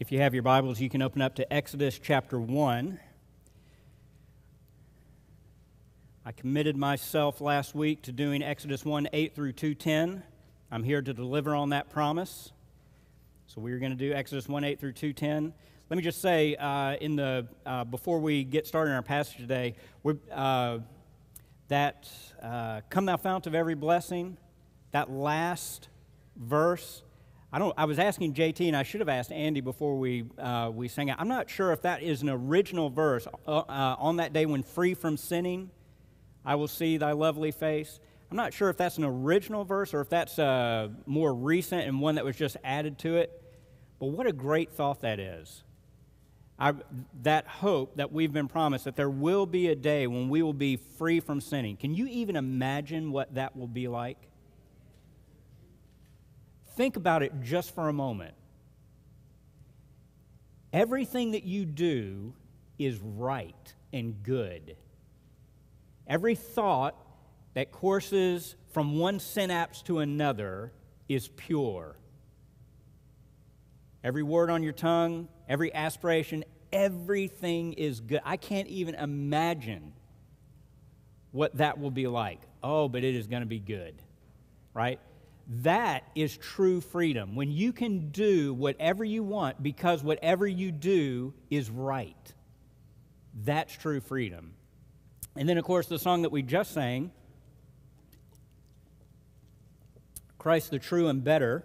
If you have your Bibles, you can open up to Exodus chapter 1. I committed myself last week to doing Exodus 1 8 through 210. I'm here to deliver on that promise. So we're going to do Exodus 1 8 through 210. Let me just say, uh, in the uh, before we get started in our passage today, uh, that uh, "Come thou fount of every blessing," that last verse I don't. I was asking JT, and I should have asked Andy before we uh, we sang it. I'm not sure if that is an original verse uh, uh, on that day when free from sinning, I will see thy lovely face. I'm not sure if that's an original verse or if that's uh, more recent and one that was just added to it. But what a great thought that is. I, that hope that we've been promised that there will be a day when we will be free from sinning. Can you even imagine what that will be like? Think about it just for a moment. Everything that you do is right and good. Every thought that courses from one synapse to another is pure. Every word on your tongue, every aspiration, everything is good. I can't even imagine what that will be like. Oh, but it is going to be good, right? That is true freedom. When you can do whatever you want because whatever you do is right. That's true freedom. And then, of course, the song that we just sang, Christ the True and Better,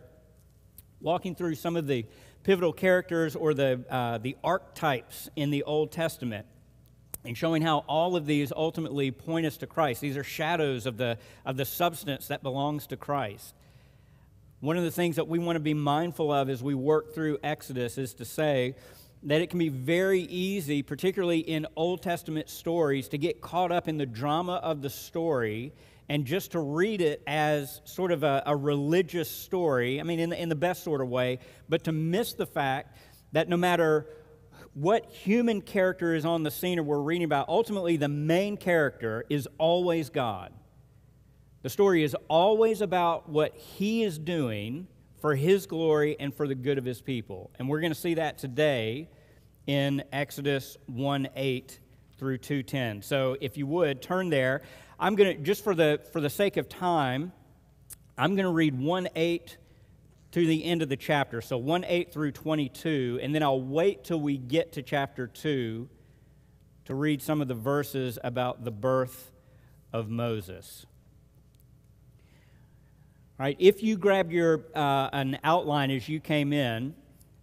walking through some of the pivotal characters or the, uh, the archetypes in the Old Testament and showing how all of these ultimately point us to Christ. These are shadows of the, of the substance that belongs to Christ. One of the things that we want to be mindful of as we work through Exodus is to say that it can be very easy, particularly in Old Testament stories, to get caught up in the drama of the story and just to read it as sort of a, a religious story, I mean, in the, in the best sort of way, but to miss the fact that no matter what human character is on the scene or we're reading about, ultimately the main character is always God. The story is always about what he is doing for his glory and for the good of his people. And we're going to see that today in Exodus 1 8 through 210. So if you would turn there, I'm going to, just for the, for the sake of time, I'm going to read 1 8 to the end of the chapter. So 1 8 through 22. And then I'll wait till we get to chapter 2 to read some of the verses about the birth of Moses. Right, if you grab your uh, an outline as you came in,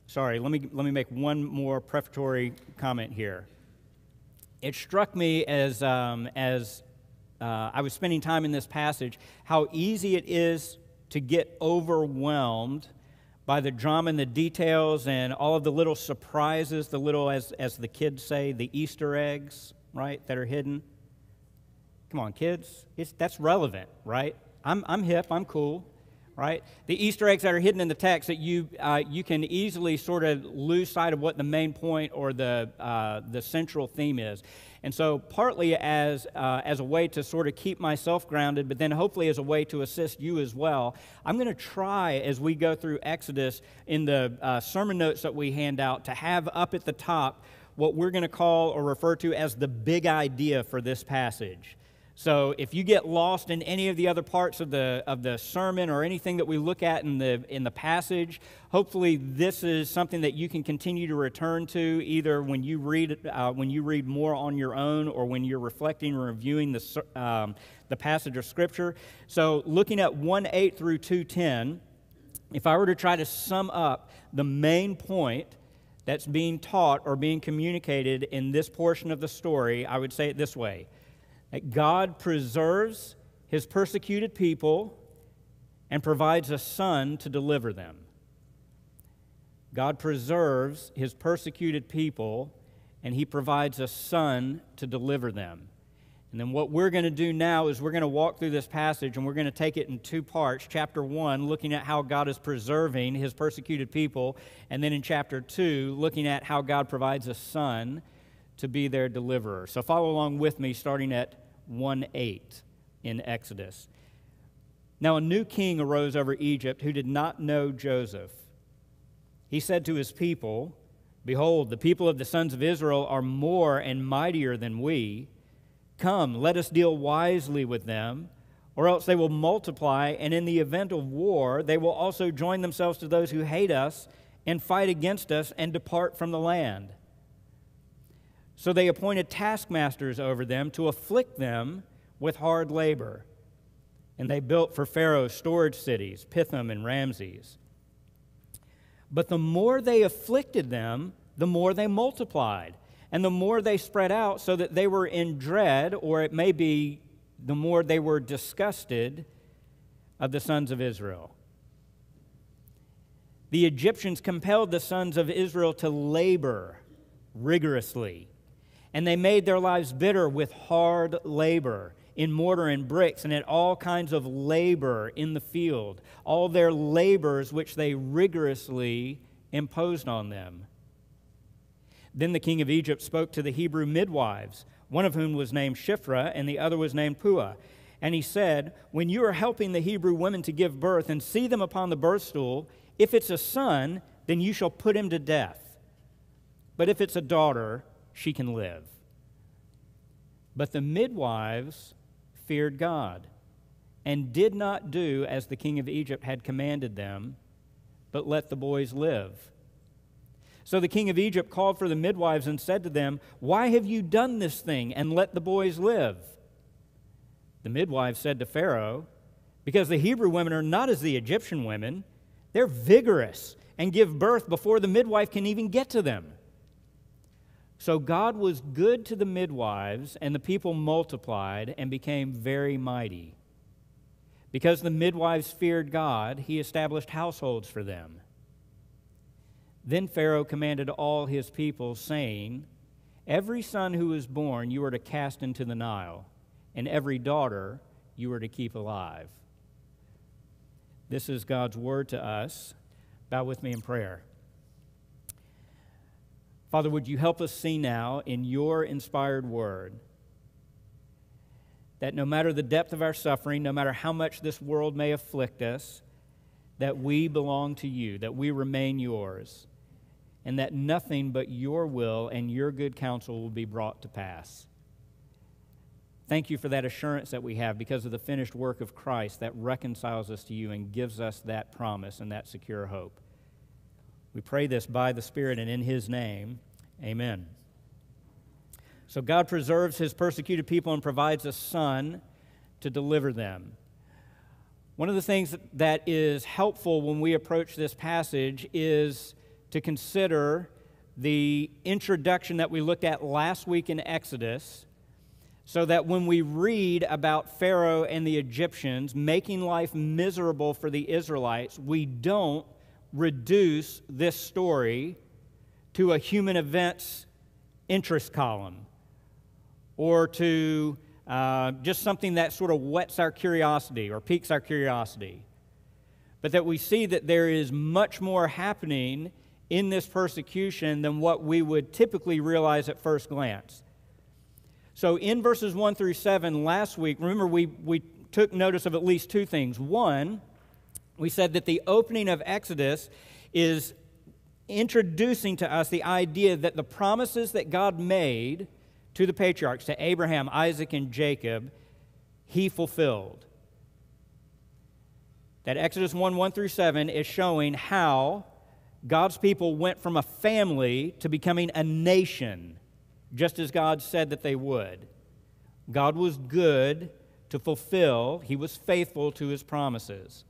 sorry, let me let me make one more prefatory comment here. It struck me as um, as uh, I was spending time in this passage how easy it is to get overwhelmed by the drama and the details and all of the little surprises, the little, as, as the kids say, the Easter eggs, right, that are hidden. Come on, kids. It's, that's relevant, right? I'm, I'm hip, I'm cool, right? The Easter eggs that are hidden in the text that you, uh, you can easily sort of lose sight of what the main point or the, uh, the central theme is. And so, partly as, uh, as a way to sort of keep myself grounded, but then hopefully as a way to assist you as well, I'm going to try as we go through Exodus in the uh, sermon notes that we hand out to have up at the top what we're going to call or refer to as the big idea for this passage. So if you get lost in any of the other parts of the, of the sermon or anything that we look at in the, in the passage, hopefully this is something that you can continue to return to either when you read, uh, when you read more on your own or when you're reflecting or reviewing the, um, the passage of Scripture. So looking at 1 8 through 210, if I were to try to sum up the main point that's being taught or being communicated in this portion of the story, I would say it this way that God preserves his persecuted people and provides a son to deliver them. God preserves his persecuted people and he provides a son to deliver them. And then what we're going to do now is we're going to walk through this passage and we're going to take it in two parts. Chapter 1, looking at how God is preserving his persecuted people, and then in chapter 2, looking at how God provides a son to be their deliverer. So follow along with me starting at 1 8 in Exodus. Now, a new king arose over Egypt who did not know Joseph. He said to his people, Behold, the people of the sons of Israel are more and mightier than we. Come, let us deal wisely with them, or else they will multiply, and in the event of war, they will also join themselves to those who hate us and fight against us and depart from the land. So they appointed taskmasters over them to afflict them with hard labor. And they built for Pharaoh storage cities, Pithom and Ramses. But the more they afflicted them, the more they multiplied. And the more they spread out, so that they were in dread, or it may be the more they were disgusted of the sons of Israel. The Egyptians compelled the sons of Israel to labor rigorously, and they made their lives bitter with hard labor in mortar and bricks and at all kinds of labor in the field, all their labors which they rigorously imposed on them. Then the king of Egypt spoke to the Hebrew midwives, one of whom was named Shiphrah and the other was named Puah. And he said, When you are helping the Hebrew women to give birth and see them upon the birth stool, if it's a son, then you shall put him to death. But if it's a daughter, she can live. But the midwives feared God and did not do as the king of Egypt had commanded them, but let the boys live. So the king of Egypt called for the midwives and said to them, Why have you done this thing and let the boys live? The midwives said to Pharaoh, Because the Hebrew women are not as the Egyptian women, they're vigorous and give birth before the midwife can even get to them. So God was good to the midwives, and the people multiplied and became very mighty. Because the midwives feared God, he established households for them. Then Pharaoh commanded all his people, saying, Every son who is born you are to cast into the Nile, and every daughter you are to keep alive. This is God's word to us. Bow with me in prayer. Father, would you help us see now in your inspired word that no matter the depth of our suffering, no matter how much this world may afflict us, that we belong to you, that we remain yours and that nothing but your will and your good counsel will be brought to pass. Thank you for that assurance that we have because of the finished work of Christ that reconciles us to you and gives us that promise and that secure hope. We pray this by the Spirit and in His name. Amen. So God preserves His persecuted people and provides a son to deliver them. One of the things that is helpful when we approach this passage is to consider the introduction that we looked at last week in Exodus, so that when we read about Pharaoh and the Egyptians making life miserable for the Israelites, we don't reduce this story to a human events interest column or to uh, just something that sort of whets our curiosity or piques our curiosity, but that we see that there is much more happening in this persecution than what we would typically realize at first glance. So, in verses 1 through 7 last week, remember we, we took notice of at least two things. One, we said that the opening of Exodus is introducing to us the idea that the promises that God made to the patriarchs, to Abraham, Isaac, and Jacob, he fulfilled. That Exodus 1 1 through 7 is showing how God's people went from a family to becoming a nation, just as God said that they would. God was good to fulfill, He was faithful to His promises.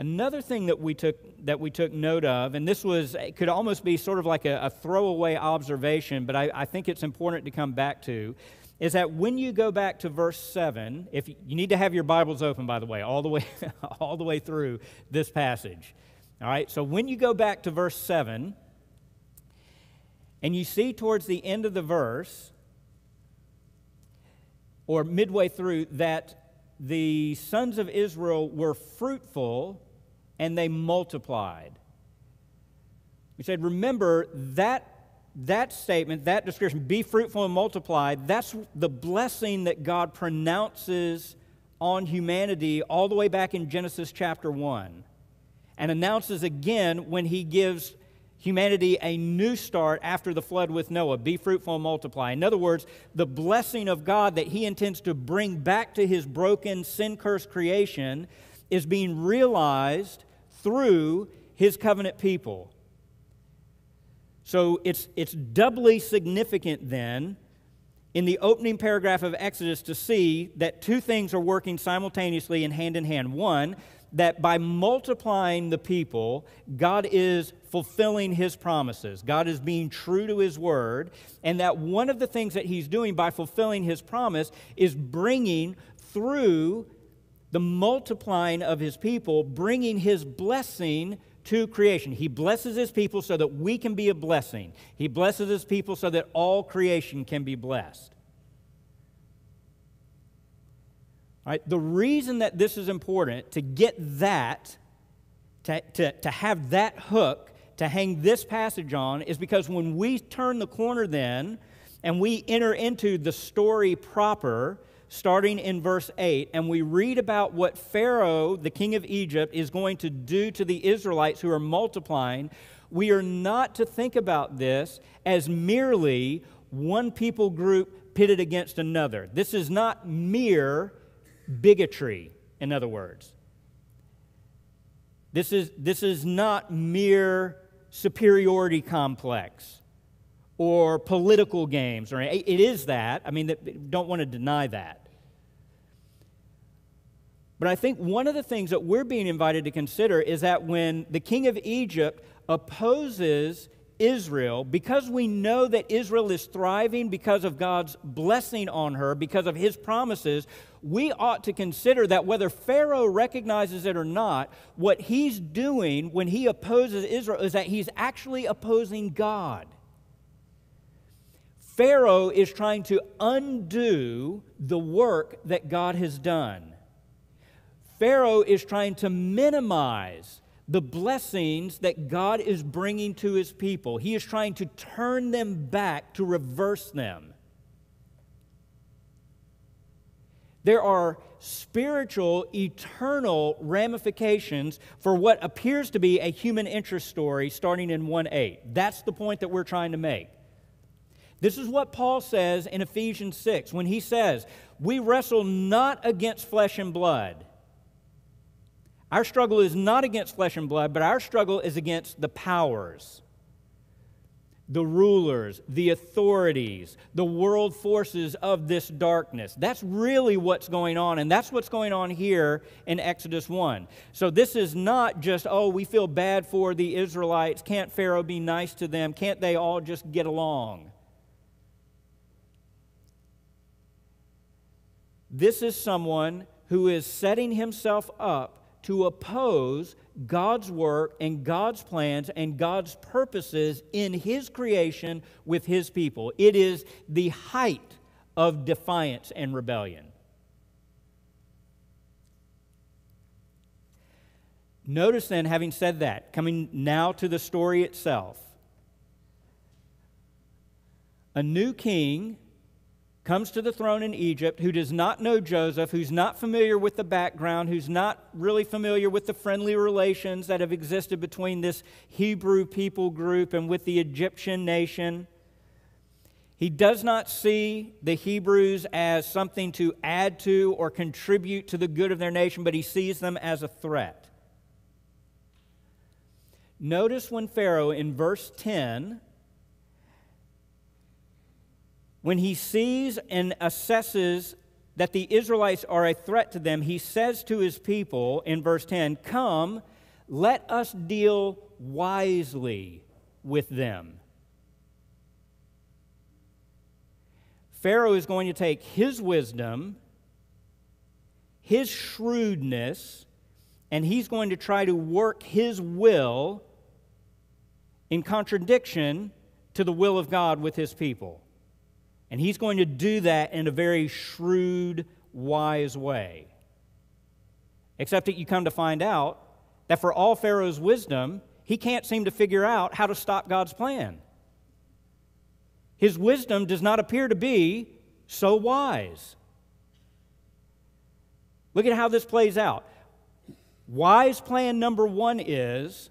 Another thing that we took, that we took note of, and this was, could almost be sort of like a, a throwaway observation, but I, I think it's important to come back to, is that when you go back to verse 7, if you, you need to have your Bibles open, by the way, all the way, all the way through this passage. All right, so when you go back to verse 7, and you see towards the end of the verse, or midway through, that the sons of Israel were fruitful and they multiplied. We said, remember that, that statement, that description, be fruitful and multiply, that's the blessing that God pronounces on humanity all the way back in Genesis chapter 1 and announces again when he gives humanity a new start after the flood with Noah be fruitful and multiply. In other words, the blessing of God that he intends to bring back to his broken, sin cursed creation is being realized through his covenant people. So it's, it's doubly significant then in the opening paragraph of Exodus to see that two things are working simultaneously and hand in hand. One, that by multiplying the people, God is fulfilling his promises. God is being true to his word. And that one of the things that he's doing by fulfilling his promise is bringing through the multiplying of his people, bringing his blessing to creation. He blesses his people so that we can be a blessing, he blesses his people so that all creation can be blessed. Right? The reason that this is important to get that, to, to, to have that hook to hang this passage on, is because when we turn the corner then and we enter into the story proper, starting in verse 8, and we read about what Pharaoh, the king of Egypt, is going to do to the Israelites who are multiplying, we are not to think about this as merely one people group pitted against another. This is not mere bigotry, in other words. This is, this is not mere superiority complex or political games. Or, it is that. I mean, don't want to deny that. But I think one of the things that we're being invited to consider is that when the king of Egypt opposes Israel, because we know that Israel is thriving because of God's blessing on her, because of his promises, we ought to consider that whether Pharaoh recognizes it or not, what he's doing when he opposes Israel is that he's actually opposing God. Pharaoh is trying to undo the work that God has done. Pharaoh is trying to minimize the blessings that God is bringing to his people. He is trying to turn them back, to reverse them. There are spiritual, eternal ramifications for what appears to be a human interest story starting in 1 8. That's the point that we're trying to make. This is what Paul says in Ephesians 6 when he says, We wrestle not against flesh and blood our struggle is not against flesh and blood, but our struggle is against the powers, the rulers, the authorities, the world forces of this darkness. That's really what's going on, and that's what's going on here in Exodus 1. So this is not just, oh, we feel bad for the Israelites. Can't Pharaoh be nice to them? Can't they all just get along? This is someone who is setting himself up to oppose God's work and God's plans and God's purposes in His creation with His people. It is the height of defiance and rebellion. Notice then, having said that, coming now to the story itself, a new king comes to the throne in Egypt, who does not know Joseph, who's not familiar with the background, who's not really familiar with the friendly relations that have existed between this Hebrew people group and with the Egyptian nation. He does not see the Hebrews as something to add to or contribute to the good of their nation, but he sees them as a threat. Notice when Pharaoh in verse 10 when he sees and assesses that the Israelites are a threat to them, he says to his people in verse 10 Come, let us deal wisely with them. Pharaoh is going to take his wisdom, his shrewdness, and he's going to try to work his will in contradiction to the will of God with his people. And he's going to do that in a very shrewd, wise way. Except that you come to find out that for all Pharaoh's wisdom, he can't seem to figure out how to stop God's plan. His wisdom does not appear to be so wise. Look at how this plays out. Wise plan number one is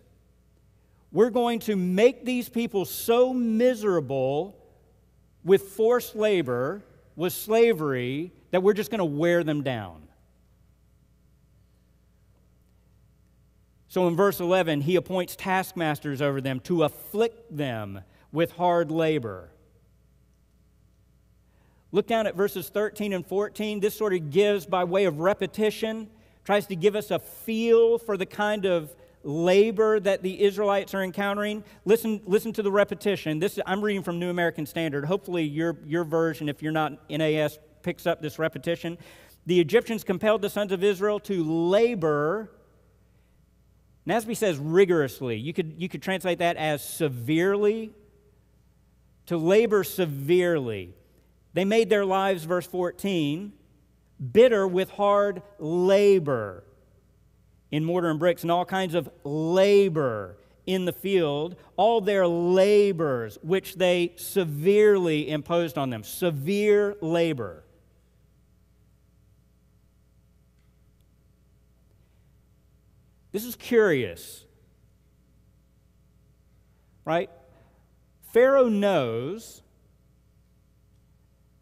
we're going to make these people so miserable with forced labor, with slavery, that we're just going to wear them down. So in verse 11, he appoints taskmasters over them to afflict them with hard labor. Look down at verses 13 and 14. This sort of gives, by way of repetition, tries to give us a feel for the kind of labor that the Israelites are encountering. Listen, listen to the repetition. This I'm reading from New American Standard. Hopefully, your, your version, if you're not NAS, picks up this repetition. The Egyptians compelled the sons of Israel to labor. NASB says rigorously. You could, you could translate that as severely. To labor severely. They made their lives, verse 14, bitter with hard labor in mortar and bricks and all kinds of labor in the field, all their labors which they severely imposed on them. Severe labor. This is curious, right? Pharaoh knows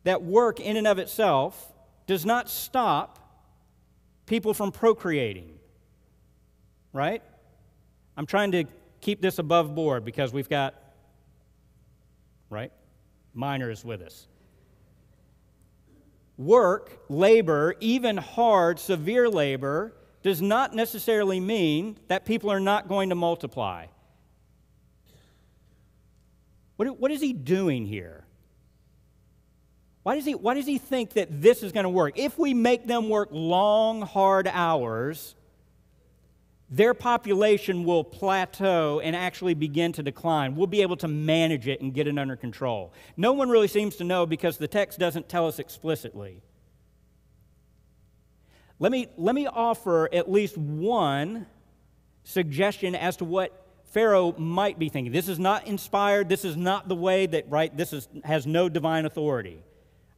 that work in and of itself does not stop people from procreating. Right? I'm trying to keep this above board because we've got, right? Minors with us. Work, labor, even hard, severe labor, does not necessarily mean that people are not going to multiply. What, what is he doing here? Why does, he, why does he think that this is going to work? If we make them work long, hard hours, their population will plateau and actually begin to decline. We'll be able to manage it and get it under control. No one really seems to know because the text doesn't tell us explicitly. Let me, let me offer at least one suggestion as to what Pharaoh might be thinking. This is not inspired. This is not the way that, right, this is, has no divine authority.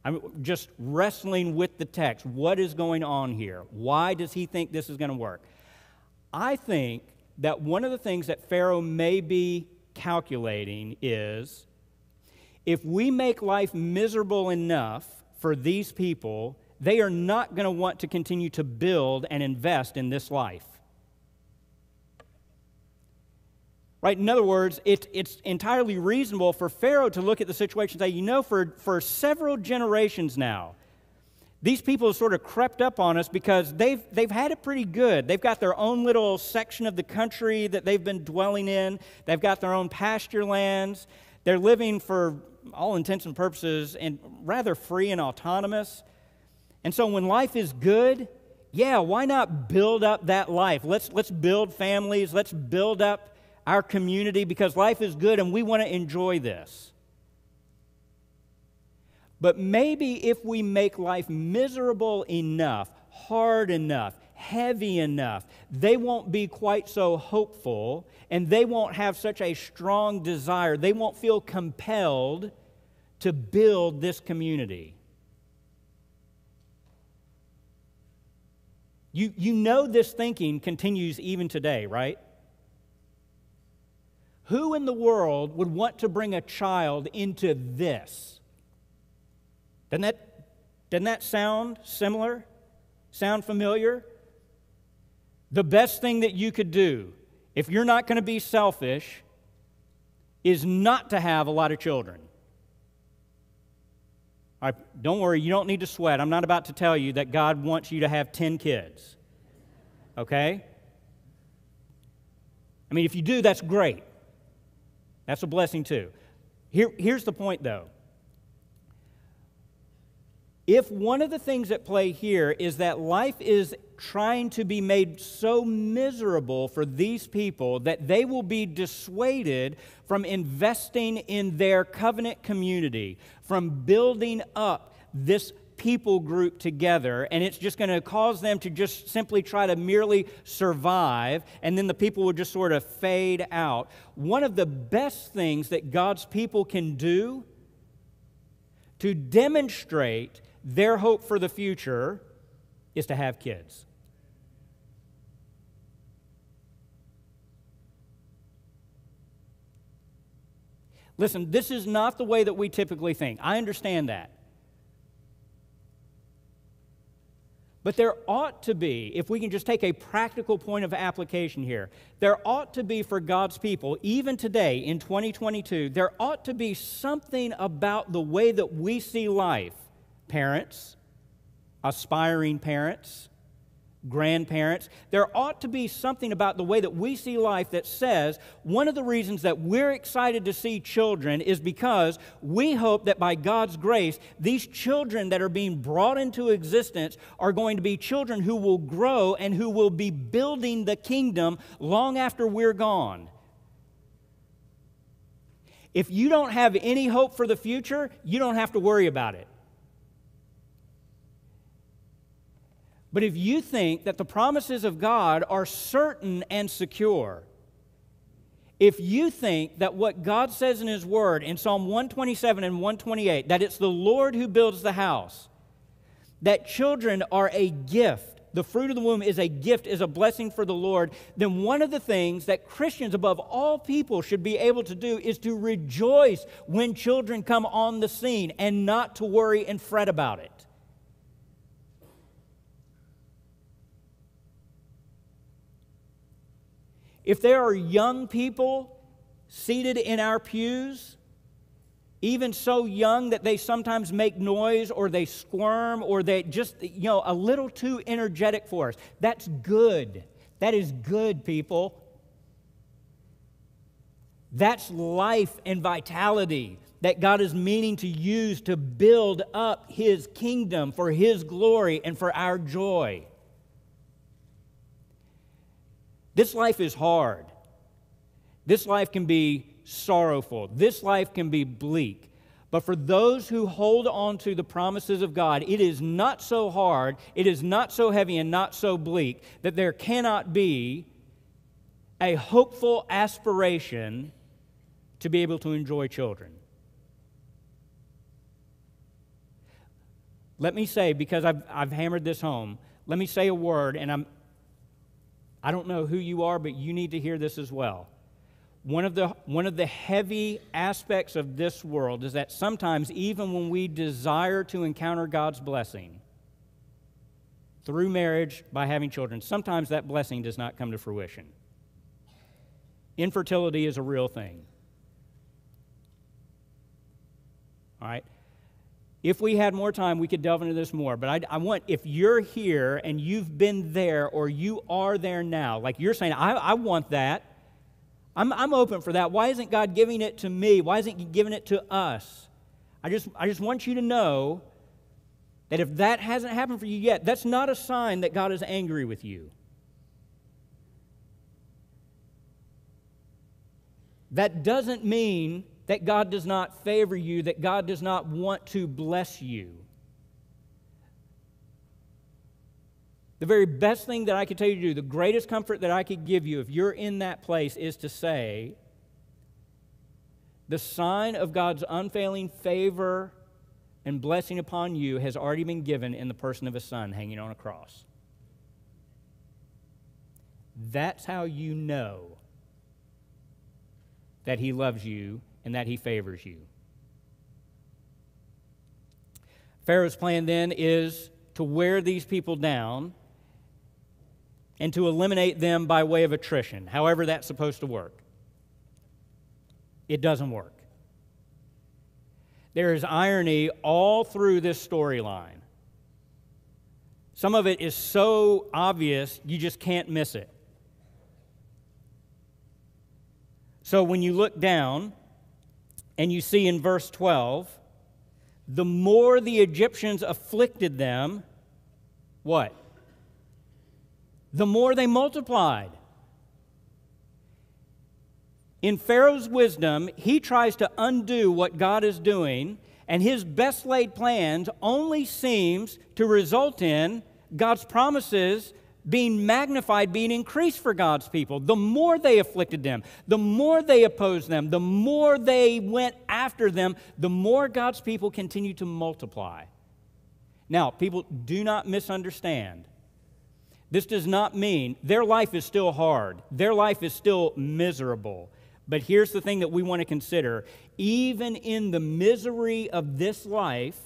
I'm just wrestling with the text. What is going on here? Why does he think this is going to work? I think that one of the things that Pharaoh may be calculating is if we make life miserable enough for these people, they are not going to want to continue to build and invest in this life. Right? In other words, it, it's entirely reasonable for Pharaoh to look at the situation and say, you know, for, for several generations now, these people have sort of crept up on us because they've, they've had it pretty good. They've got their own little section of the country that they've been dwelling in, they've got their own pasture lands. They're living for all intents and purposes and rather free and autonomous. And so when life is good, yeah, why not build up that life? Let's, let's build families, let's build up our community because life is good and we want to enjoy this. But maybe if we make life miserable enough, hard enough, heavy enough, they won't be quite so hopeful and they won't have such a strong desire. They won't feel compelled to build this community. You, you know this thinking continues even today, right? Who in the world would want to bring a child into this? Doesn't that, doesn't that sound similar? Sound familiar? The best thing that you could do, if you're not going to be selfish, is not to have a lot of children. All right, don't worry, you don't need to sweat. I'm not about to tell you that God wants you to have 10 kids. Okay? I mean, if you do, that's great. That's a blessing too. Here, here's the point though. If one of the things at play here is that life is trying to be made so miserable for these people that they will be dissuaded from investing in their covenant community, from building up this people group together, and it's just going to cause them to just simply try to merely survive, and then the people will just sort of fade out. One of the best things that God's people can do to demonstrate their hope for the future is to have kids. Listen, this is not the way that we typically think. I understand that. But there ought to be, if we can just take a practical point of application here, there ought to be for God's people, even today in 2022, there ought to be something about the way that we see life. Parents, aspiring parents, grandparents, there ought to be something about the way that we see life that says one of the reasons that we're excited to see children is because we hope that by God's grace, these children that are being brought into existence are going to be children who will grow and who will be building the kingdom long after we're gone. If you don't have any hope for the future, you don't have to worry about it. But if you think that the promises of God are certain and secure, if you think that what God says in His Word in Psalm 127 and 128, that it's the Lord who builds the house, that children are a gift, the fruit of the womb is a gift, is a blessing for the Lord, then one of the things that Christians above all people should be able to do is to rejoice when children come on the scene and not to worry and fret about it. If there are young people seated in our pews, even so young that they sometimes make noise or they squirm or they just, you know, a little too energetic for us, that's good. That is good, people. That's life and vitality that God is meaning to use to build up His kingdom for His glory and for our joy. This life is hard. This life can be sorrowful. This life can be bleak. But for those who hold on to the promises of God, it is not so hard, it is not so heavy, and not so bleak that there cannot be a hopeful aspiration to be able to enjoy children. Let me say, because I've, I've hammered this home, let me say a word, and I'm, I don't know who you are, but you need to hear this as well. One of, the, one of the heavy aspects of this world is that sometimes, even when we desire to encounter God's blessing through marriage by having children, sometimes that blessing does not come to fruition. Infertility is a real thing. All right? If we had more time, we could delve into this more. But I, I, want, if you're here and you've been there or you are there now, like you're saying, I, I want that. I'm, I'm open for that. Why isn't God giving it to me? Why isn't He giving it to us? I just, I just want you to know that if that hasn't happened for you yet, that's not a sign that God is angry with you. That doesn't mean that God does not favor you, that God does not want to bless you. The very best thing that I could tell you to do, the greatest comfort that I could give you if you're in that place is to say, the sign of God's unfailing favor and blessing upon you has already been given in the person of His Son hanging on a cross. That's how you know that He loves you and that he favors you. Pharaoh's plan then is to wear these people down and to eliminate them by way of attrition, however, that's supposed to work. It doesn't work. There is irony all through this storyline. Some of it is so obvious you just can't miss it. So when you look down, and you see in verse 12, the more the Egyptians afflicted them, what? The more they multiplied. In Pharaoh's wisdom, he tries to undo what God is doing, and his best laid plans only seems to result in God's promises being magnified, being increased for God's people. The more they afflicted them, the more they opposed them, the more they went after them, the more God's people continued to multiply. Now, people do not misunderstand. This does not mean their life is still hard, their life is still miserable. But here's the thing that we want to consider even in the misery of this life,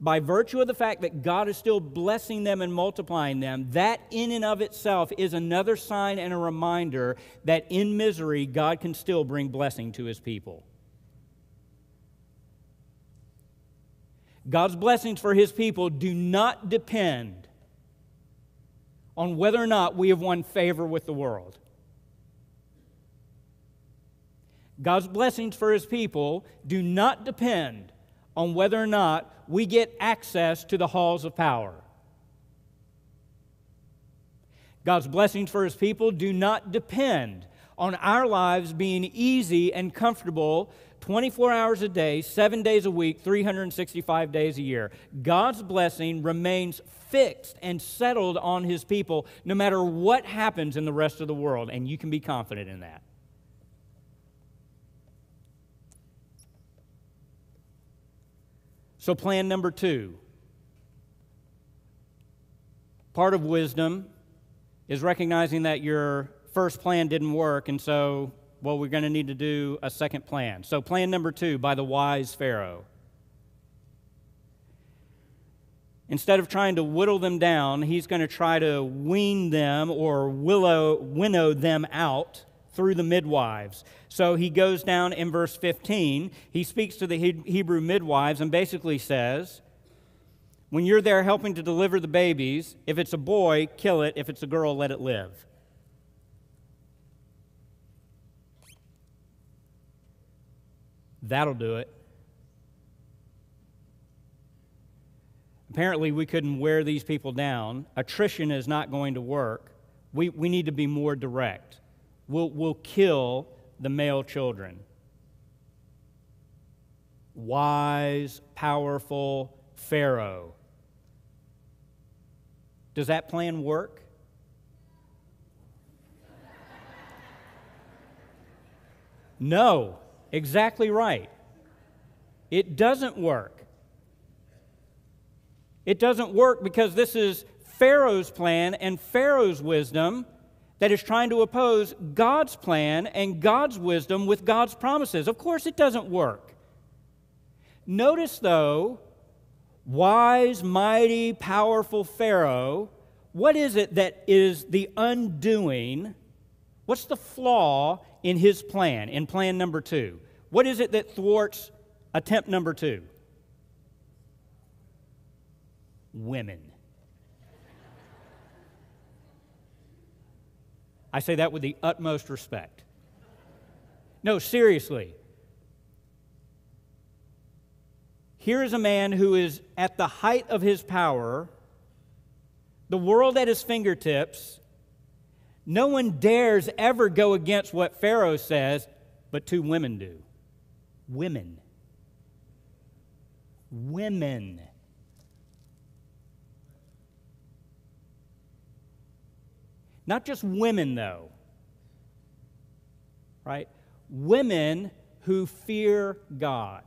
by virtue of the fact that God is still blessing them and multiplying them, that in and of itself is another sign and a reminder that in misery, God can still bring blessing to his people. God's blessings for his people do not depend on whether or not we have won favor with the world. God's blessings for his people do not depend on whether or not we get access to the halls of power. God's blessings for his people do not depend on our lives being easy and comfortable 24 hours a day, seven days a week, 365 days a year. God's blessing remains fixed and settled on his people no matter what happens in the rest of the world, and you can be confident in that. So, plan number two part of wisdom is recognizing that your first plan didn't work, and so, well, we're going to need to do a second plan. So, plan number two by the wise Pharaoh. Instead of trying to whittle them down, he's going to try to wean them or willow, winnow them out through the midwives. So he goes down in verse 15. He speaks to the Hebrew midwives and basically says, When you're there helping to deliver the babies, if it's a boy, kill it. If it's a girl, let it live. That'll do it. Apparently, we couldn't wear these people down. Attrition is not going to work. We, we need to be more direct We'll, we'll kill the male children. Wise, powerful Pharaoh. Does that plan work? No, exactly right. It doesn't work. It doesn't work because this is Pharaoh's plan and Pharaoh's wisdom that is trying to oppose God's plan and God's wisdom with God's promises. Of course, it doesn't work. Notice, though, wise, mighty, powerful Pharaoh, what is it that is the undoing? What's the flaw in his plan, in plan number two? What is it that thwarts attempt number two? Women. I say that with the utmost respect. No, seriously. Here is a man who is at the height of his power, the world at his fingertips. No one dares ever go against what Pharaoh says, but two women do. Women. Women. Not just women, though, right? Women who fear God.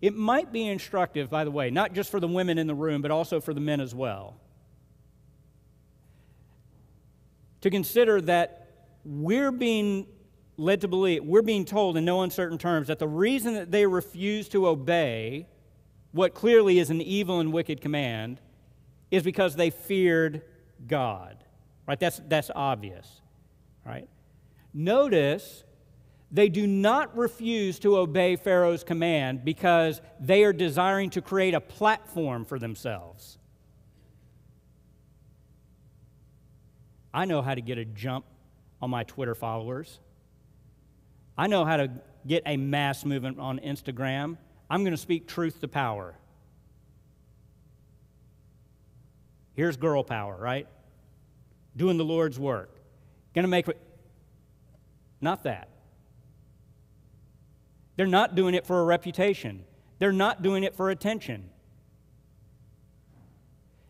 It might be instructive, by the way, not just for the women in the room, but also for the men as well, to consider that we're being led to believe, we're being told in no uncertain terms that the reason that they refuse to obey what clearly is an evil and wicked command is because they feared God. Right? That's, that's obvious. Right? Notice they do not refuse to obey Pharaoh's command because they are desiring to create a platform for themselves. I know how to get a jump on my Twitter followers. I know how to get a mass movement on Instagram. I'm going to speak truth to power. Here's girl power, right? Doing the Lord's work. Going to make. Not that. They're not doing it for a reputation, they're not doing it for attention.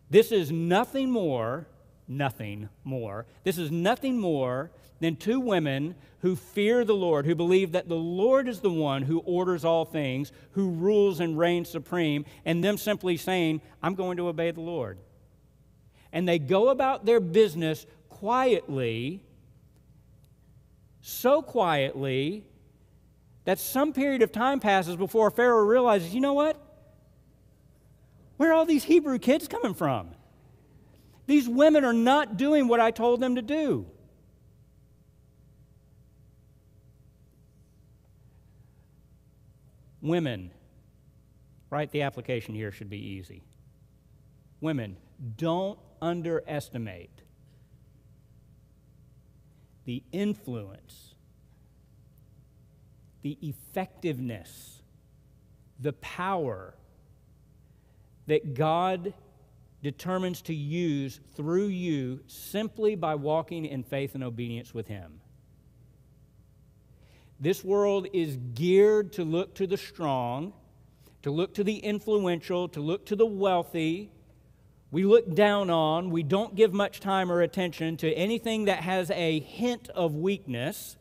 This is nothing more nothing more. This is nothing more than two women who fear the Lord, who believe that the Lord is the one who orders all things, who rules and reigns supreme, and them simply saying, I'm going to obey the Lord. And they go about their business quietly, so quietly that some period of time passes before Pharaoh realizes, you know what? Where are all these Hebrew kids coming from? These women are not doing what I told them to do. Women, right? The application here should be easy. Women, don't underestimate the influence, the effectiveness, the power that God determines to use through you simply by walking in faith and obedience with Him. This world is geared to look to the strong, to look to the influential, to look to the wealthy. We look down on, we don't give much time or attention to anything that has a hint of weakness.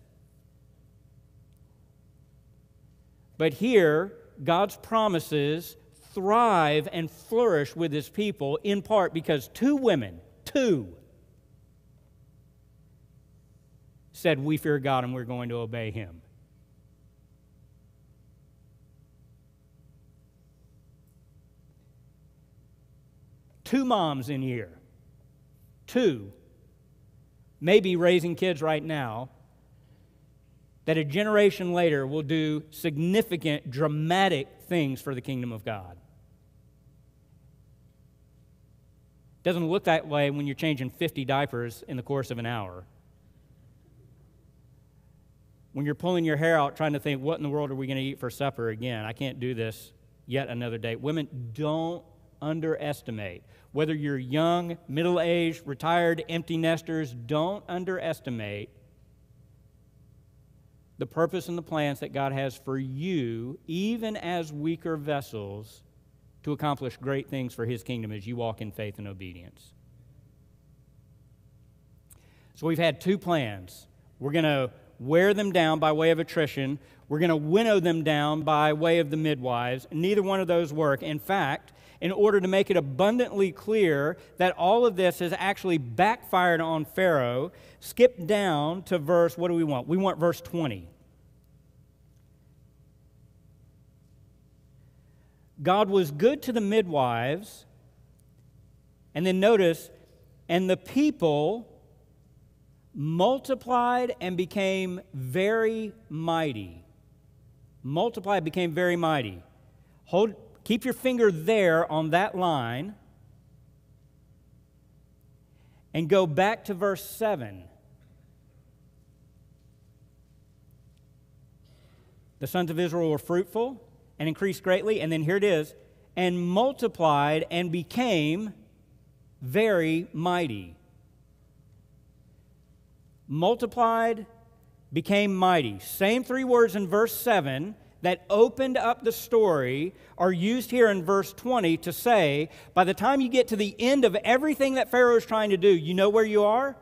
But here, God's promises thrive and flourish with his people in part because two women, two, said, We fear God and we're going to obey him. Two moms in here, two, maybe raising kids right now, that a generation later will do significant, dramatic things for the kingdom of God. Doesn't look that way when you're changing 50 diapers in the course of an hour. When you're pulling your hair out trying to think, what in the world are we going to eat for supper again? I can't do this yet another day. Women, don't underestimate. Whether you're young, middle aged, retired, empty nesters, don't underestimate the purpose and the plans that God has for you, even as weaker vessels to accomplish great things for his kingdom as you walk in faith and obedience. So we've had two plans. We're going to wear them down by way of attrition. We're going to winnow them down by way of the midwives. Neither one of those work. In fact, in order to make it abundantly clear that all of this has actually backfired on Pharaoh, skip down to verse, what do we want? We want verse 20. God was good to the midwives. And then notice, and the people multiplied and became very mighty. Multiplied, became very mighty. Hold, keep your finger there on that line and go back to verse 7. The sons of Israel were fruitful and increased greatly. And then here it is and multiplied and became very mighty. Multiplied, became mighty. Same three words in verse 7 that opened up the story are used here in verse 20 to say, by the time you get to the end of everything that Pharaoh is trying to do, you know where you are?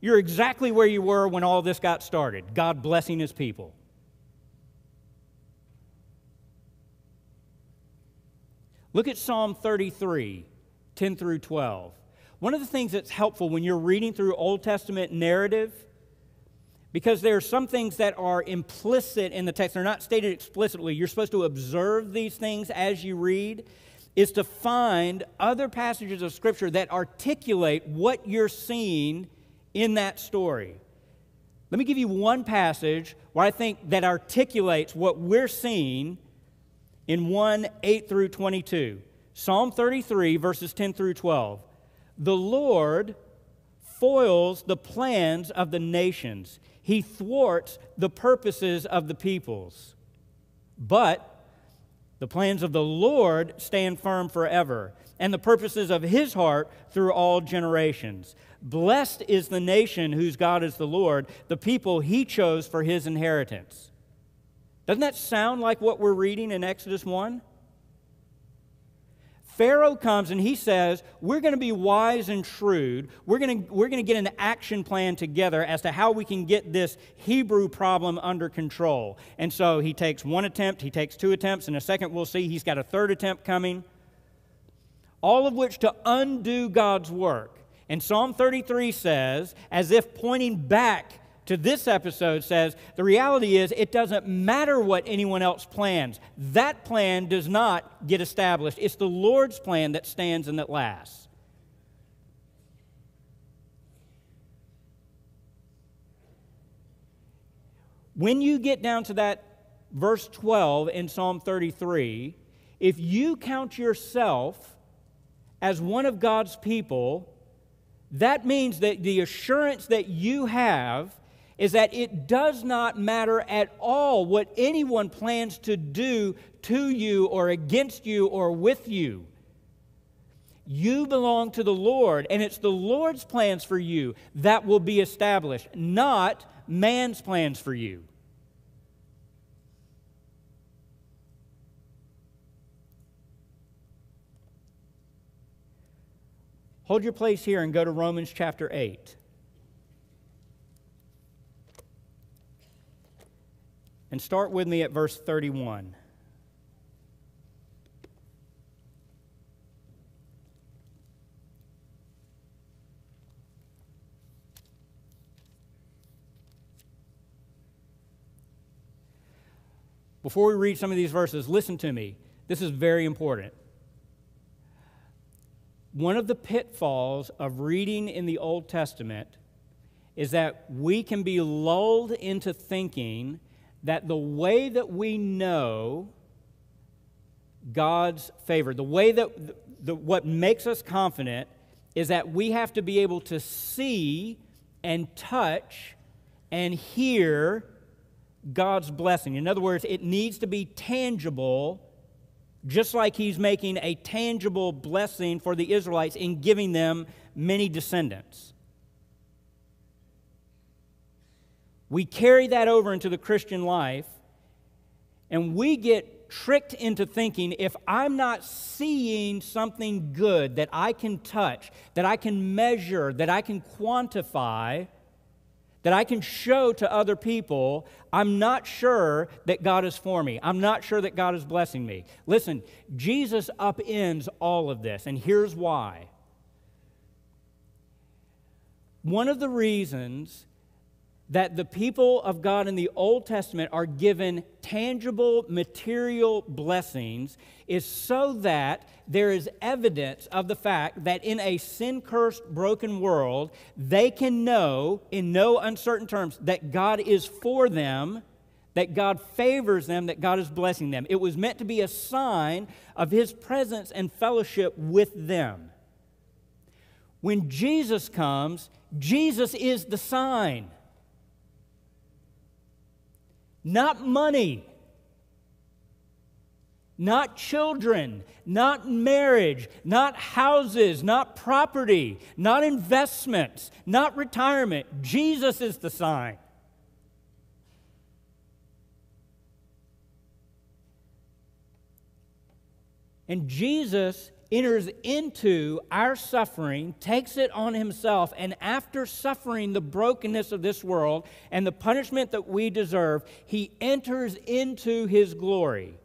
You're exactly where you were when all this got started God blessing his people. Look at Psalm 33, 10 through 12. One of the things that's helpful when you're reading through Old Testament narrative, because there are some things that are implicit in the text, they're not stated explicitly. You're supposed to observe these things as you read, is to find other passages of Scripture that articulate what you're seeing in that story. Let me give you one passage where I think that articulates what we're seeing in 1 8 through 22. Psalm 33, verses 10 through 12. The Lord foils the plans of the nations, He thwarts the purposes of the peoples. But the plans of the Lord stand firm forever, and the purposes of His heart through all generations. Blessed is the nation whose God is the Lord, the people He chose for His inheritance. Doesn't that sound like what we're reading in Exodus 1? Pharaoh comes and he says, We're going to be wise and shrewd. We're going to, we're going to get an action plan together as to how we can get this Hebrew problem under control. And so he takes one attempt, he takes two attempts, and a second we'll see he's got a third attempt coming. All of which to undo God's work. And Psalm 33 says, as if pointing back to this episode says the reality is it doesn't matter what anyone else plans. That plan does not get established. It's the Lord's plan that stands and that lasts. When you get down to that verse 12 in Psalm 33, if you count yourself as one of God's people, that means that the assurance that you have is that it does not matter at all what anyone plans to do to you or against you or with you. You belong to the Lord, and it's the Lord's plans for you that will be established, not man's plans for you. Hold your place here and go to Romans chapter 8. And start with me at verse 31. Before we read some of these verses, listen to me. This is very important. One of the pitfalls of reading in the Old Testament is that we can be lulled into thinking that the way that we know God's favor, the way that the, what makes us confident is that we have to be able to see and touch and hear God's blessing. In other words, it needs to be tangible, just like He's making a tangible blessing for the Israelites in giving them many descendants. We carry that over into the Christian life, and we get tricked into thinking if I'm not seeing something good that I can touch, that I can measure, that I can quantify, that I can show to other people, I'm not sure that God is for me. I'm not sure that God is blessing me. Listen, Jesus upends all of this, and here's why. One of the reasons that the people of God in the Old Testament are given tangible material blessings is so that there is evidence of the fact that in a sin cursed, broken world, they can know in no uncertain terms that God is for them, that God favors them, that God is blessing them. It was meant to be a sign of His presence and fellowship with them. When Jesus comes, Jesus is the sign not money, not children, not marriage, not houses, not property, not investments, not retirement. Jesus is the sign. And Jesus enters into our suffering, takes it on himself, and after suffering the brokenness of this world and the punishment that we deserve, he enters into his glory.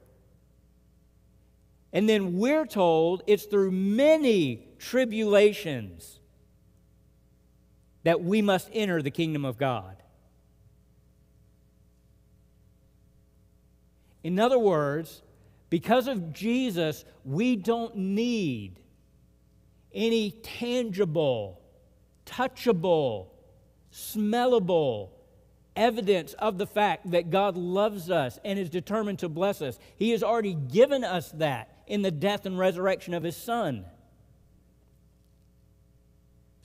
And then we're told it's through many tribulations that we must enter the kingdom of God. In other words, because of Jesus, we don't need any tangible, touchable, smellable evidence of the fact that God loves us and is determined to bless us. He has already given us that in the death and resurrection of His Son.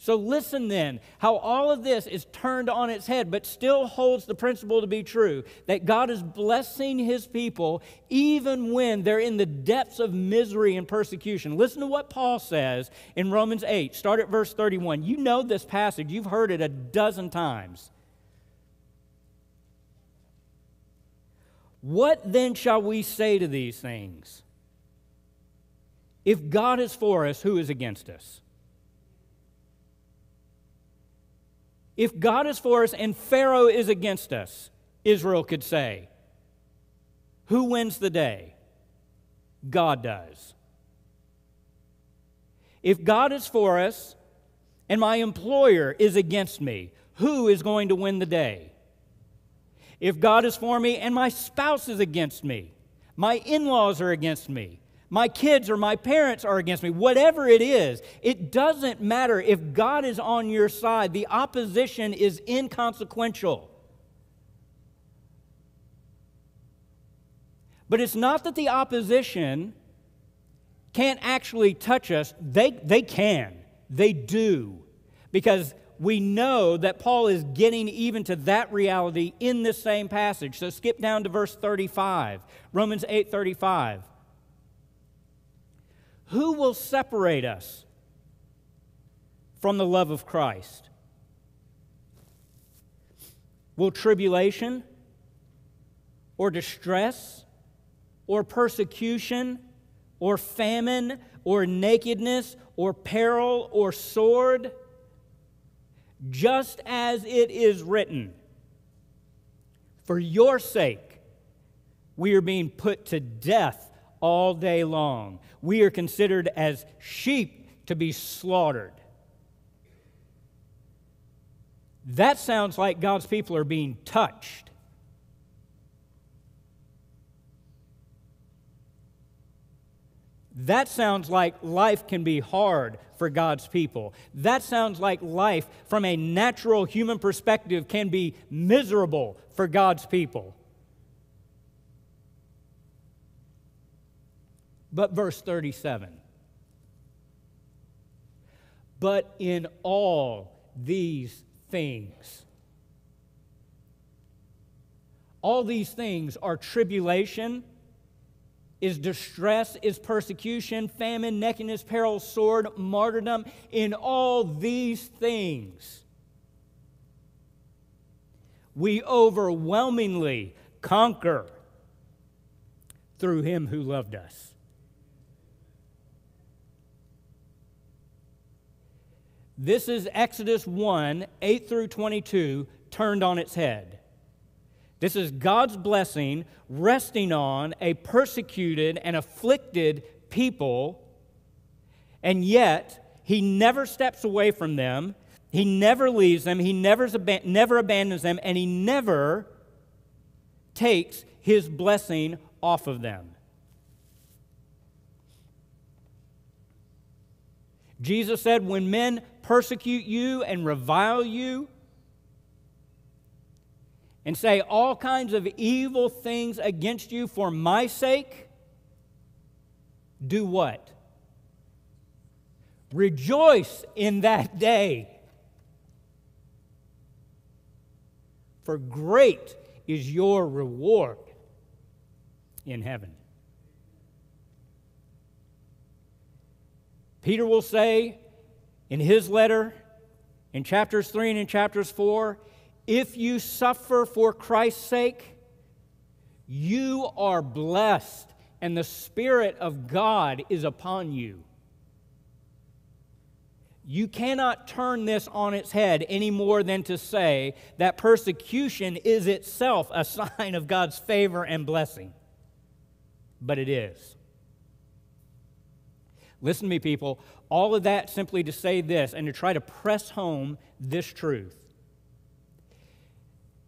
So, listen then, how all of this is turned on its head, but still holds the principle to be true that God is blessing his people even when they're in the depths of misery and persecution. Listen to what Paul says in Romans 8. Start at verse 31. You know this passage, you've heard it a dozen times. What then shall we say to these things? If God is for us, who is against us? If God is for us and Pharaoh is against us, Israel could say, Who wins the day? God does. If God is for us and my employer is against me, who is going to win the day? If God is for me and my spouse is against me, my in laws are against me, my kids or my parents are against me, whatever it is, it doesn't matter if God is on your side. The opposition is inconsequential. But it's not that the opposition can't actually touch us. They, they can, they do. Because we know that Paul is getting even to that reality in this same passage. So skip down to verse 35, Romans 8 35. Who will separate us from the love of Christ? Will tribulation or distress or persecution or famine or nakedness or peril or sword? Just as it is written, for your sake we are being put to death all day long. We are considered as sheep to be slaughtered. That sounds like God's people are being touched. That sounds like life can be hard for God's people. That sounds like life from a natural human perspective can be miserable for God's people. But verse 37 But in all these things, all these things are tribulation is distress, is persecution, famine, nakedness, peril, sword, martyrdom. In all these things, we overwhelmingly conquer through him who loved us. This is Exodus 1 8 through 22 turned on its head. This is God's blessing resting on a persecuted and afflicted people, and yet He never steps away from them. He never leaves them. He never, never abandons them, and He never takes His blessing off of them. Jesus said, When men persecute you and revile you, and say all kinds of evil things against you for my sake, do what? Rejoice in that day. For great is your reward in heaven. Peter will say in his letter in chapters 3 and in chapters 4 if you suffer for Christ's sake, you are blessed, and the Spirit of God is upon you. You cannot turn this on its head any more than to say that persecution is itself a sign of God's favor and blessing. But it is. Listen to me, people. All of that simply to say this and to try to press home this truth.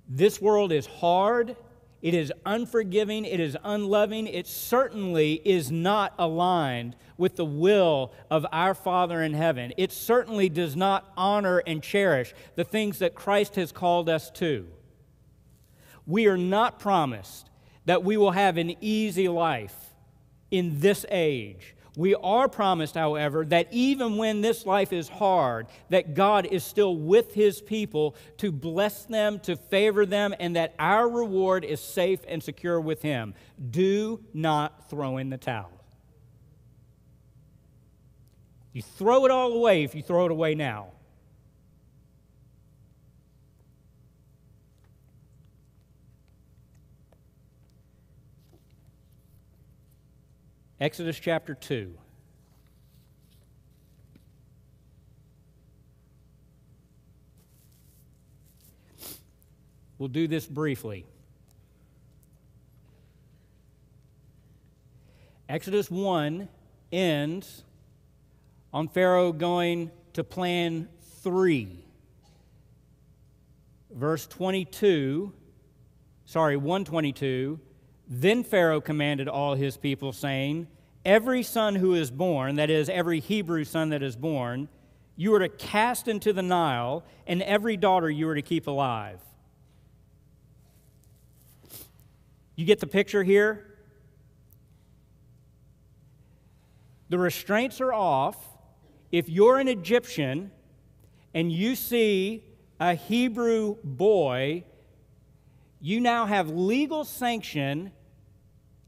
This world is hard, it is unforgiving, it is unloving, it certainly is not aligned with the will of our Father in heaven. It certainly does not honor and cherish the things that Christ has called us to. We are not promised that we will have an easy life in this age we are promised, however, that even when this life is hard, that God is still with his people to bless them, to favor them, and that our reward is safe and secure with him. Do not throw in the towel. You throw it all away if you throw it away now. Exodus chapter 2. We'll do this briefly. Exodus 1 ends on Pharaoh going to plan 3. Verse 22, sorry, 122. Then Pharaoh commanded all his people, saying, Every son who is born, that is, every Hebrew son that is born, you are to cast into the Nile, and every daughter you are to keep alive. You get the picture here? The restraints are off. If you're an Egyptian and you see a Hebrew boy, you now have legal sanction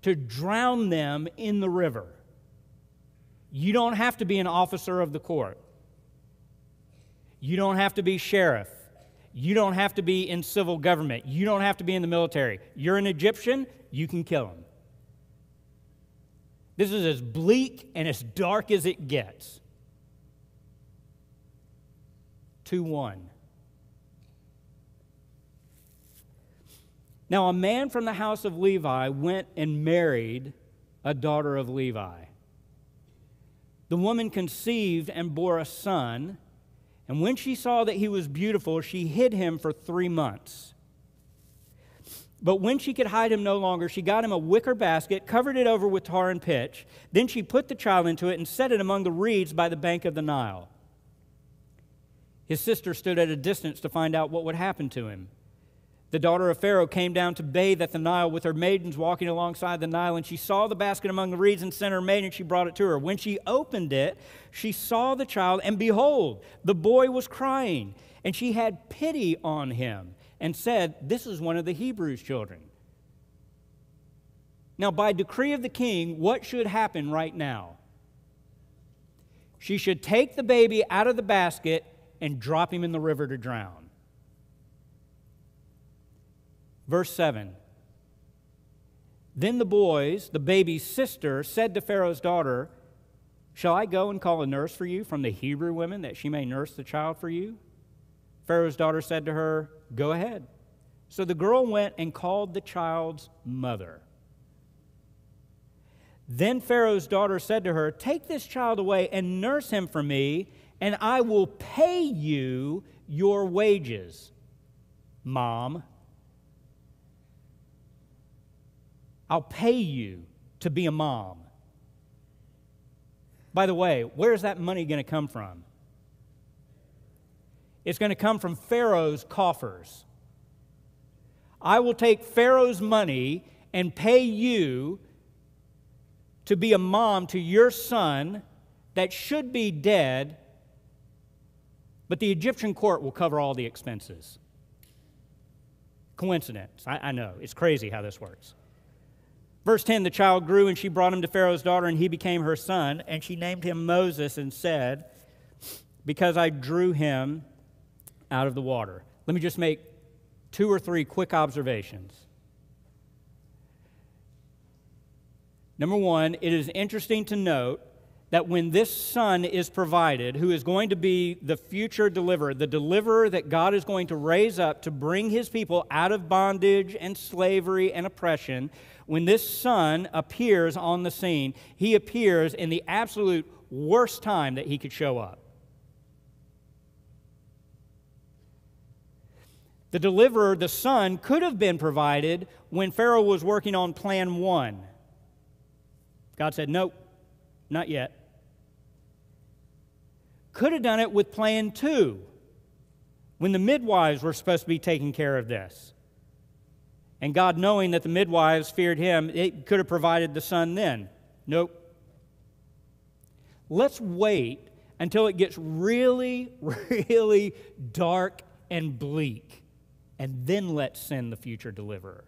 to drown them in the river. You don't have to be an officer of the court. You don't have to be sheriff. You don't have to be in civil government. You don't have to be in the military. You're an Egyptian, you can kill him. This is as bleak and as dark as it gets. 2 1. Now, a man from the house of Levi went and married a daughter of Levi. The woman conceived and bore a son, and when she saw that he was beautiful, she hid him for three months. But when she could hide him no longer, she got him a wicker basket, covered it over with tar and pitch. Then she put the child into it and set it among the reeds by the bank of the Nile. His sister stood at a distance to find out what would happen to him. The daughter of Pharaoh came down to bathe at the Nile with her maidens walking alongside the Nile, and she saw the basket among the reeds and sent her maid, and she brought it to her. When she opened it, she saw the child, and behold, the boy was crying, and she had pity on him and said, This is one of the Hebrews' children. Now, by decree of the king, what should happen right now? She should take the baby out of the basket and drop him in the river to drown. Verse 7 Then the boys, the baby's sister, said to Pharaoh's daughter, Shall I go and call a nurse for you from the Hebrew women that she may nurse the child for you? Pharaoh's daughter said to her, Go ahead. So the girl went and called the child's mother. Then Pharaoh's daughter said to her, Take this child away and nurse him for me, and I will pay you your wages. Mom, I'll pay you to be a mom. By the way, where's that money going to come from? It's going to come from Pharaoh's coffers. I will take Pharaoh's money and pay you to be a mom to your son that should be dead, but the Egyptian court will cover all the expenses. Coincidence. I, I know. It's crazy how this works. Verse 10 The child grew, and she brought him to Pharaoh's daughter, and he became her son. And she named him Moses and said, Because I drew him out of the water. Let me just make two or three quick observations. Number one, it is interesting to note that when this son is provided, who is going to be the future deliverer, the deliverer that God is going to raise up to bring his people out of bondage and slavery and oppression, when this son appears on the scene, he appears in the absolute worst time that he could show up. The deliverer, the son, could have been provided when Pharaoh was working on plan one. God said, Nope, not yet could have done it with plan two when the midwives were supposed to be taking care of this. And God, knowing that the midwives feared him, it could have provided the son then. Nope. Let's wait until it gets really, really dark and bleak, and then let's send the future deliverer.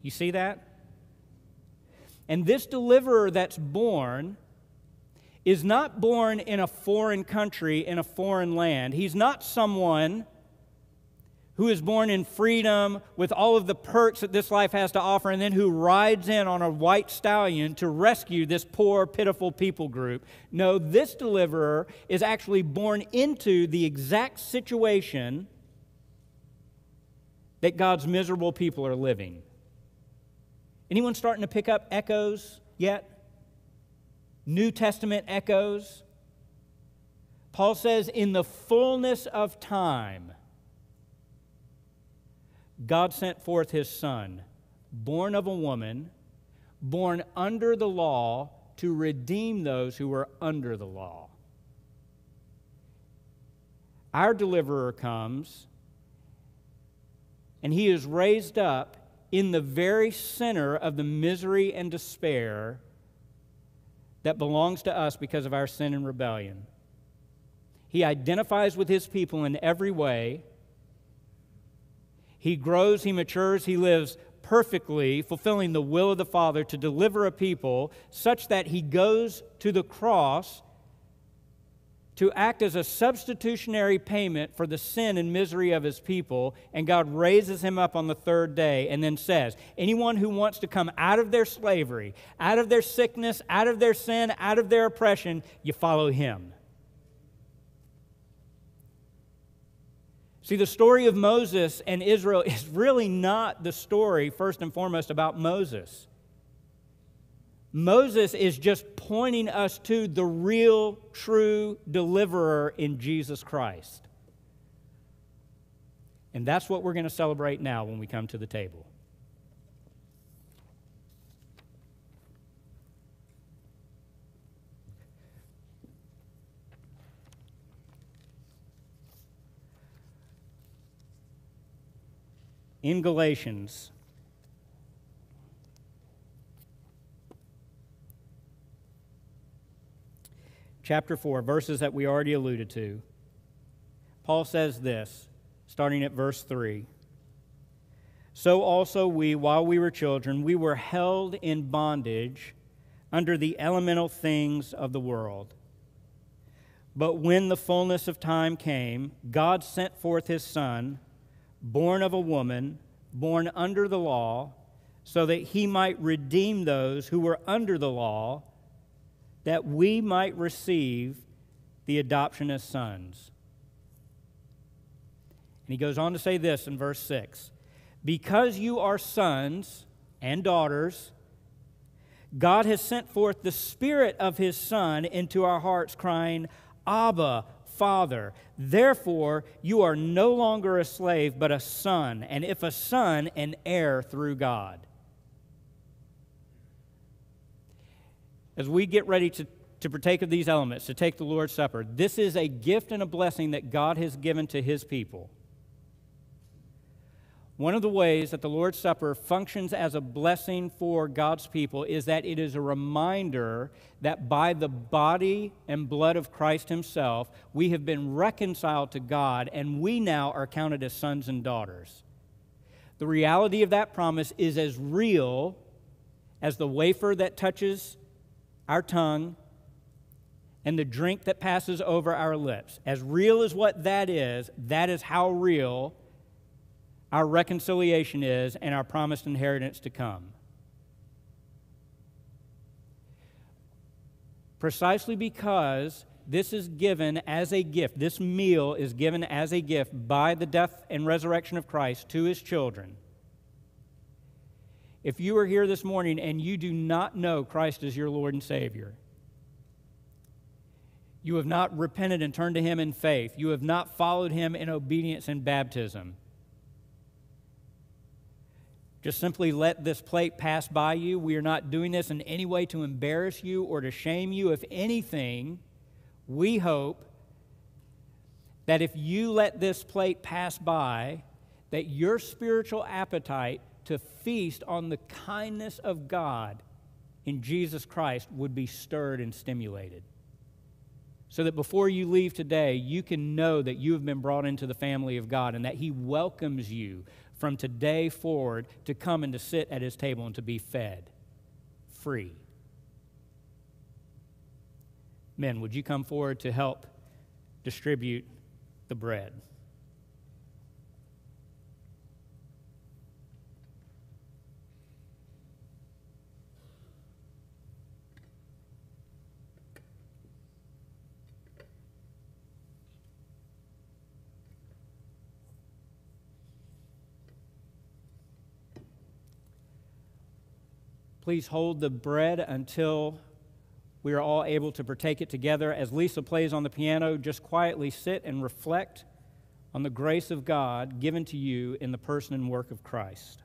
You see that? And this deliverer that's born is not born in a foreign country, in a foreign land. He's not someone who is born in freedom with all of the perks that this life has to offer, and then who rides in on a white stallion to rescue this poor, pitiful people group. No, this deliverer is actually born into the exact situation that God's miserable people are living. Anyone starting to pick up echoes yet? New Testament echoes? Paul says, in the fullness of time, God sent forth his Son, born of a woman, born under the law, to redeem those who were under the law. Our deliverer comes, and he is raised up in the very center of the misery and despair that belongs to us because of our sin and rebellion. He identifies with his people in every way. He grows, he matures, he lives perfectly, fulfilling the will of the Father to deliver a people such that he goes to the cross to act as a substitutionary payment for the sin and misery of his people, and God raises him up on the third day and then says, Anyone who wants to come out of their slavery, out of their sickness, out of their sin, out of their oppression, you follow him. See, the story of Moses and Israel is really not the story, first and foremost, about Moses. Moses is just pointing us to the real, true deliverer in Jesus Christ. And that's what we're going to celebrate now when we come to the table. In Galatians, chapter 4, verses that we already alluded to, Paul says this, starting at verse 3. So also we, while we were children, we were held in bondage under the elemental things of the world. But when the fullness of time came, God sent forth his Son born of a woman, born under the law, so that he might redeem those who were under the law, that we might receive the adoption as sons. And he goes on to say this in verse 6 Because you are sons and daughters, God has sent forth the Spirit of His Son into our hearts, crying, Abba, Father. Therefore, you are no longer a slave, but a son, and if a son, an heir through God. As we get ready to, to partake of these elements, to take the Lord's Supper, this is a gift and a blessing that God has given to his people. One of the ways that the Lord's Supper functions as a blessing for God's people is that it is a reminder that by the body and blood of Christ Himself, we have been reconciled to God and we now are counted as sons and daughters. The reality of that promise is as real as the wafer that touches our tongue and the drink that passes over our lips. As real as what that is, that is how real our reconciliation is and our promised inheritance to come. Precisely because this is given as a gift, this meal is given as a gift by the death and resurrection of Christ to his children. If you are here this morning and you do not know Christ as your Lord and Savior, you have not repented and turned to Him in faith, you have not followed Him in obedience and baptism, just simply let this plate pass by you. We are not doing this in any way to embarrass you or to shame you. If anything, we hope that if you let this plate pass by, that your spiritual appetite to feast on the kindness of God in Jesus Christ would be stirred and stimulated. So that before you leave today, you can know that you have been brought into the family of God and that He welcomes you from today forward to come and to sit at his table and to be fed free. Men, would you come forward to help distribute the bread? Please hold the bread until we are all able to partake it together. As Lisa plays on the piano, just quietly sit and reflect on the grace of God given to you in the person and work of Christ.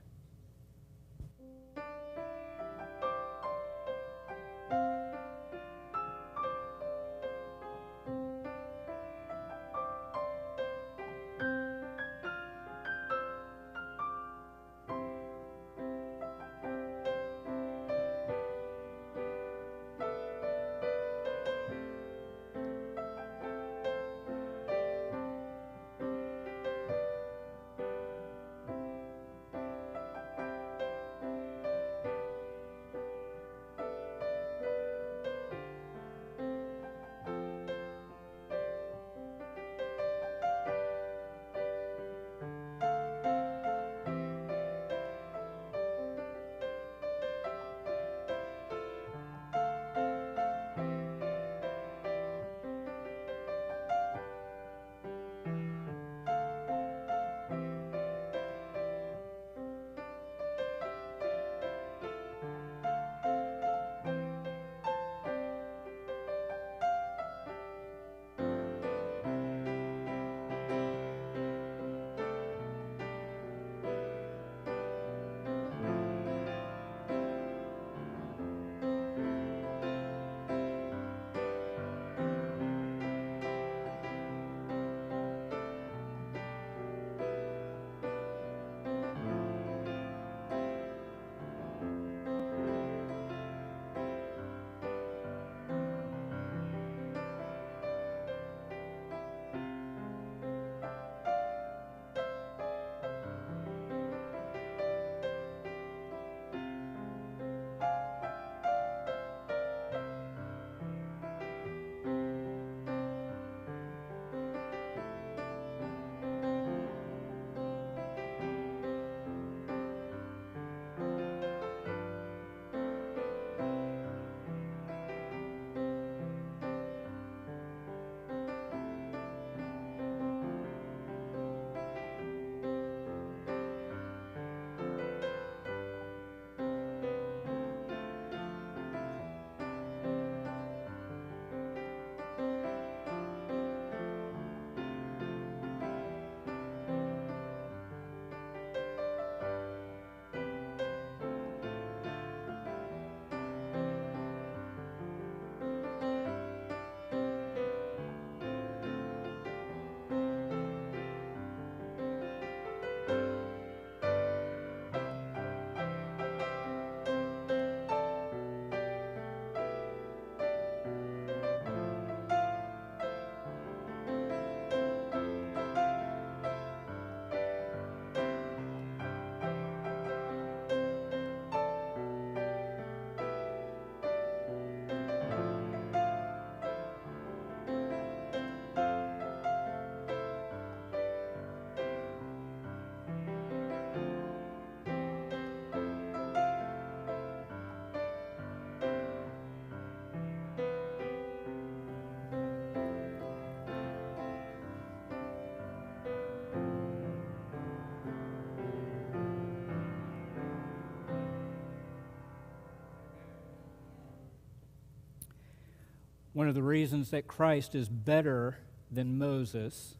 One of the reasons that Christ is better than Moses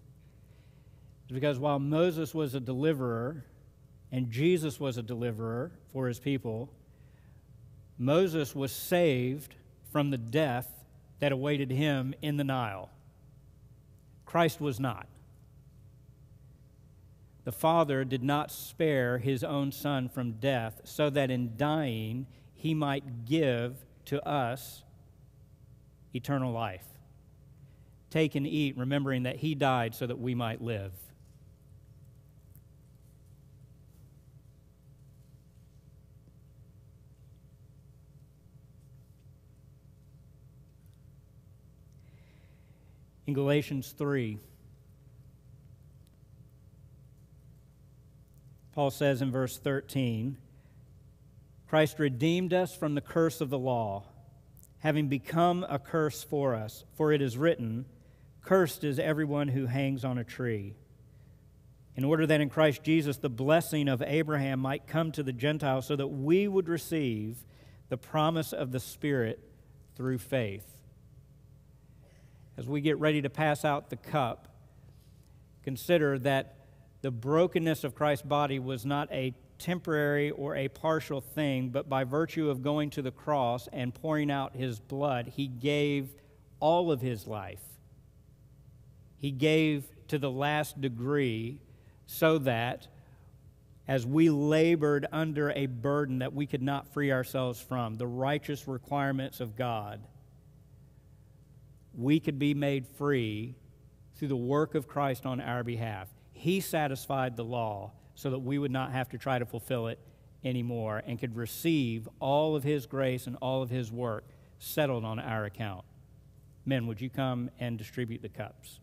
is because while Moses was a deliverer and Jesus was a deliverer for his people, Moses was saved from the death that awaited him in the Nile. Christ was not. The Father did not spare his own Son from death so that in dying he might give to us eternal life. Take and eat, remembering that he died so that we might live. In Galatians 3, Paul says in verse 13, Christ redeemed us from the curse of the law having become a curse for us. For it is written, Cursed is everyone who hangs on a tree. In order that in Christ Jesus the blessing of Abraham might come to the Gentiles, so that we would receive the promise of the Spirit through faith. As we get ready to pass out the cup, consider that the brokenness of Christ's body was not a temporary or a partial thing, but by virtue of going to the cross and pouring out his blood, he gave all of his life. He gave to the last degree so that as we labored under a burden that we could not free ourselves from, the righteous requirements of God, we could be made free through the work of Christ on our behalf. He satisfied the law so that we would not have to try to fulfill it anymore and could receive all of His grace and all of His work settled on our account. Men, would you come and distribute the cups?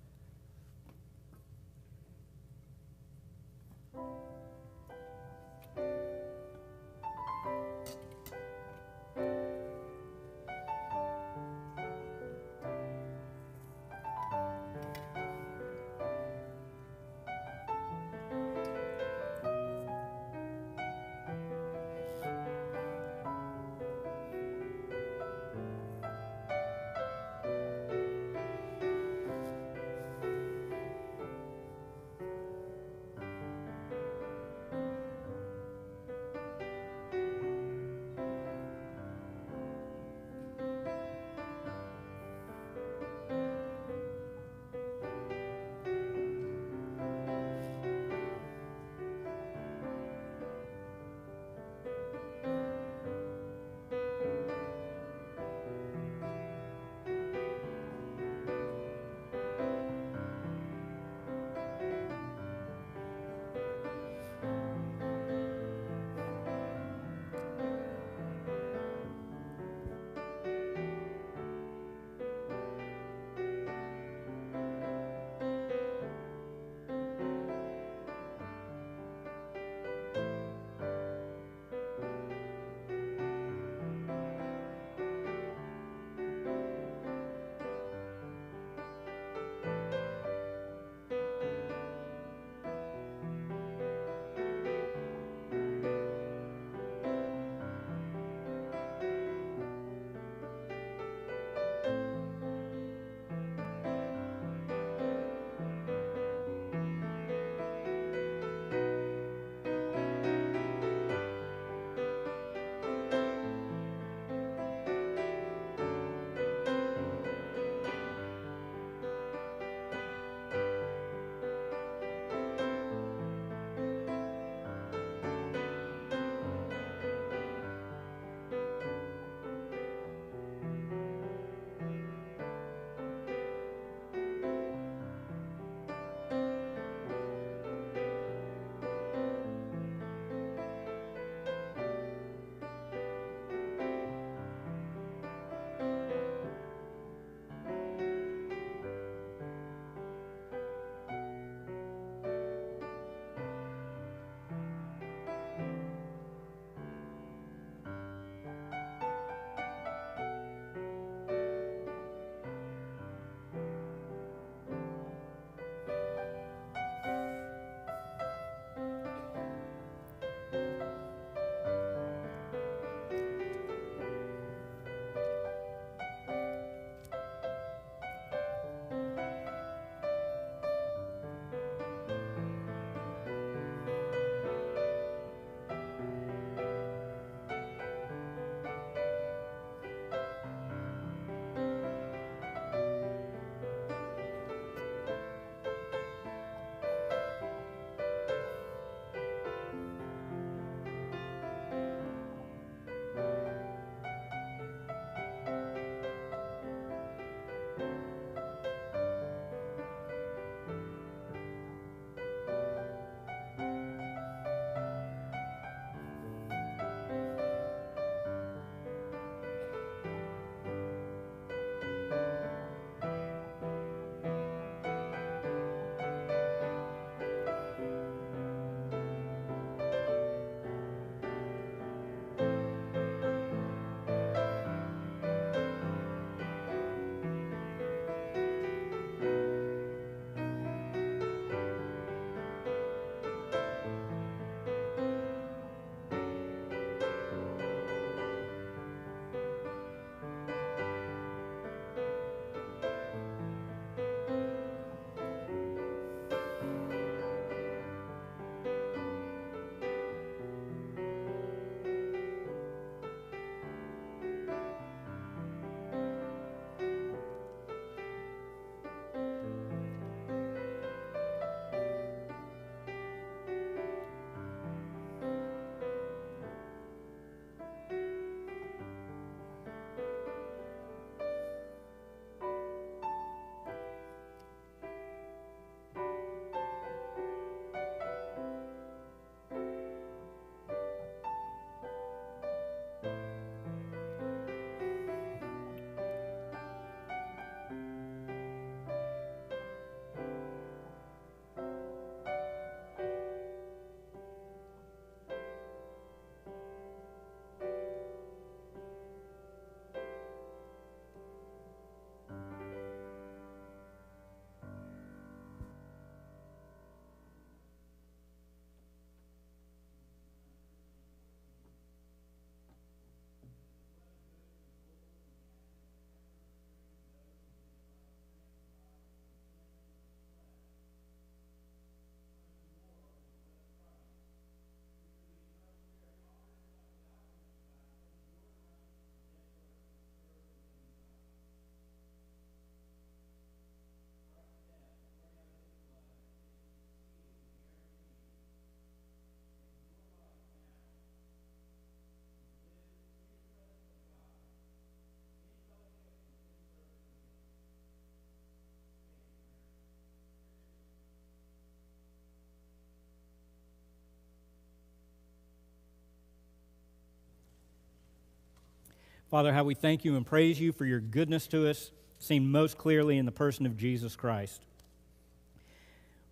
Father, how we thank you and praise you for your goodness to us, seen most clearly in the person of Jesus Christ.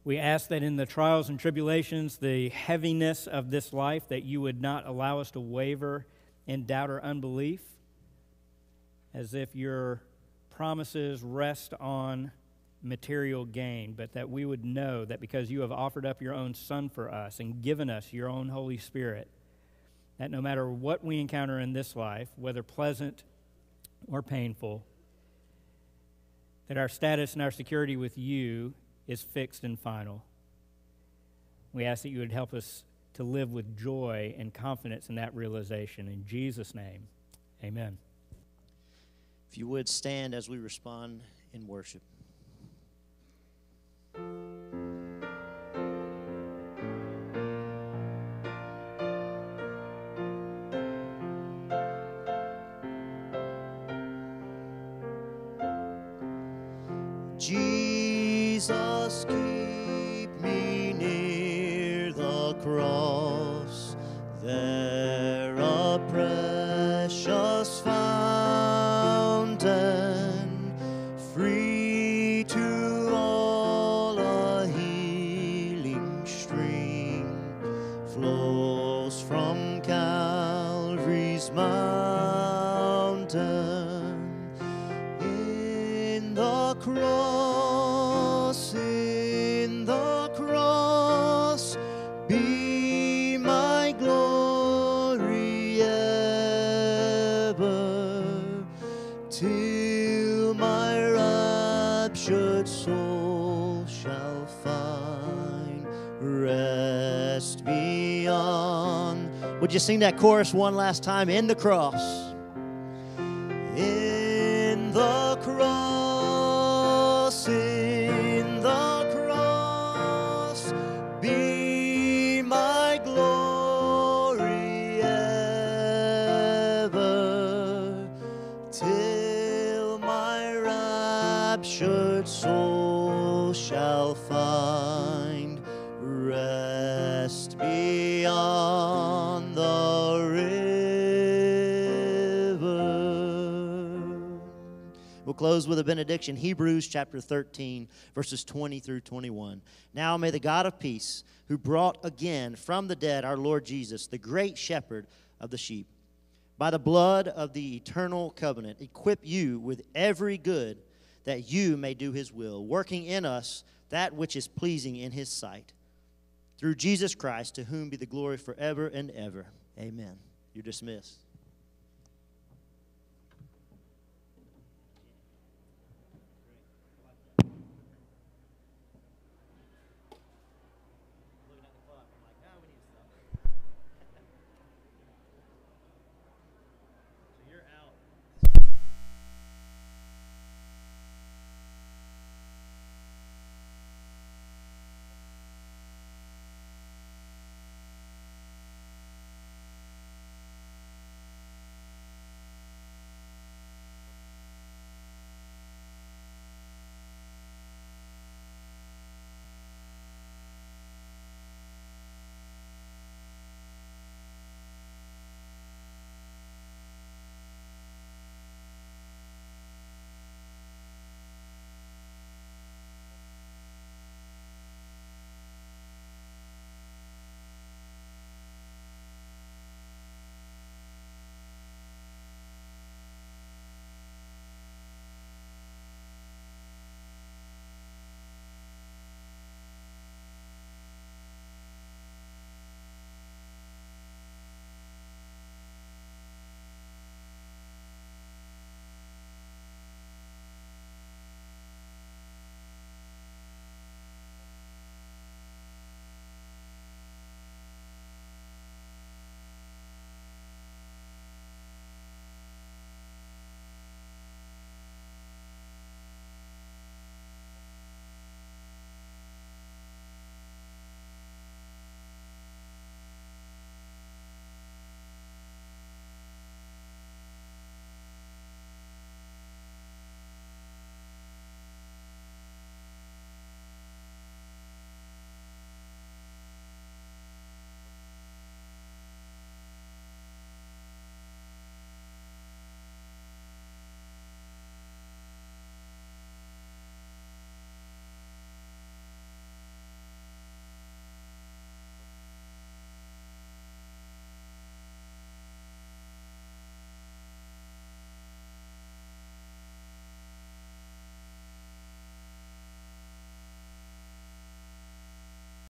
We ask that in the trials and tribulations, the heaviness of this life, that you would not allow us to waver in doubt or unbelief, as if your promises rest on material gain, but that we would know that because you have offered up your own Son for us and given us your own Holy Spirit, that no matter what we encounter in this life, whether pleasant or painful, that our status and our security with you is fixed and final. We ask that you would help us to live with joy and confidence in that realization. In Jesus' name, amen. If you would stand as we respond in worship. Jesus, you sing that chorus one last time? In the cross close with a benediction. Hebrews chapter 13, verses 20 through 21. Now may the God of peace, who brought again from the dead our Lord Jesus, the great shepherd of the sheep, by the blood of the eternal covenant, equip you with every good that you may do his will, working in us that which is pleasing in his sight. Through Jesus Christ, to whom be the glory forever and ever. Amen. You're dismissed.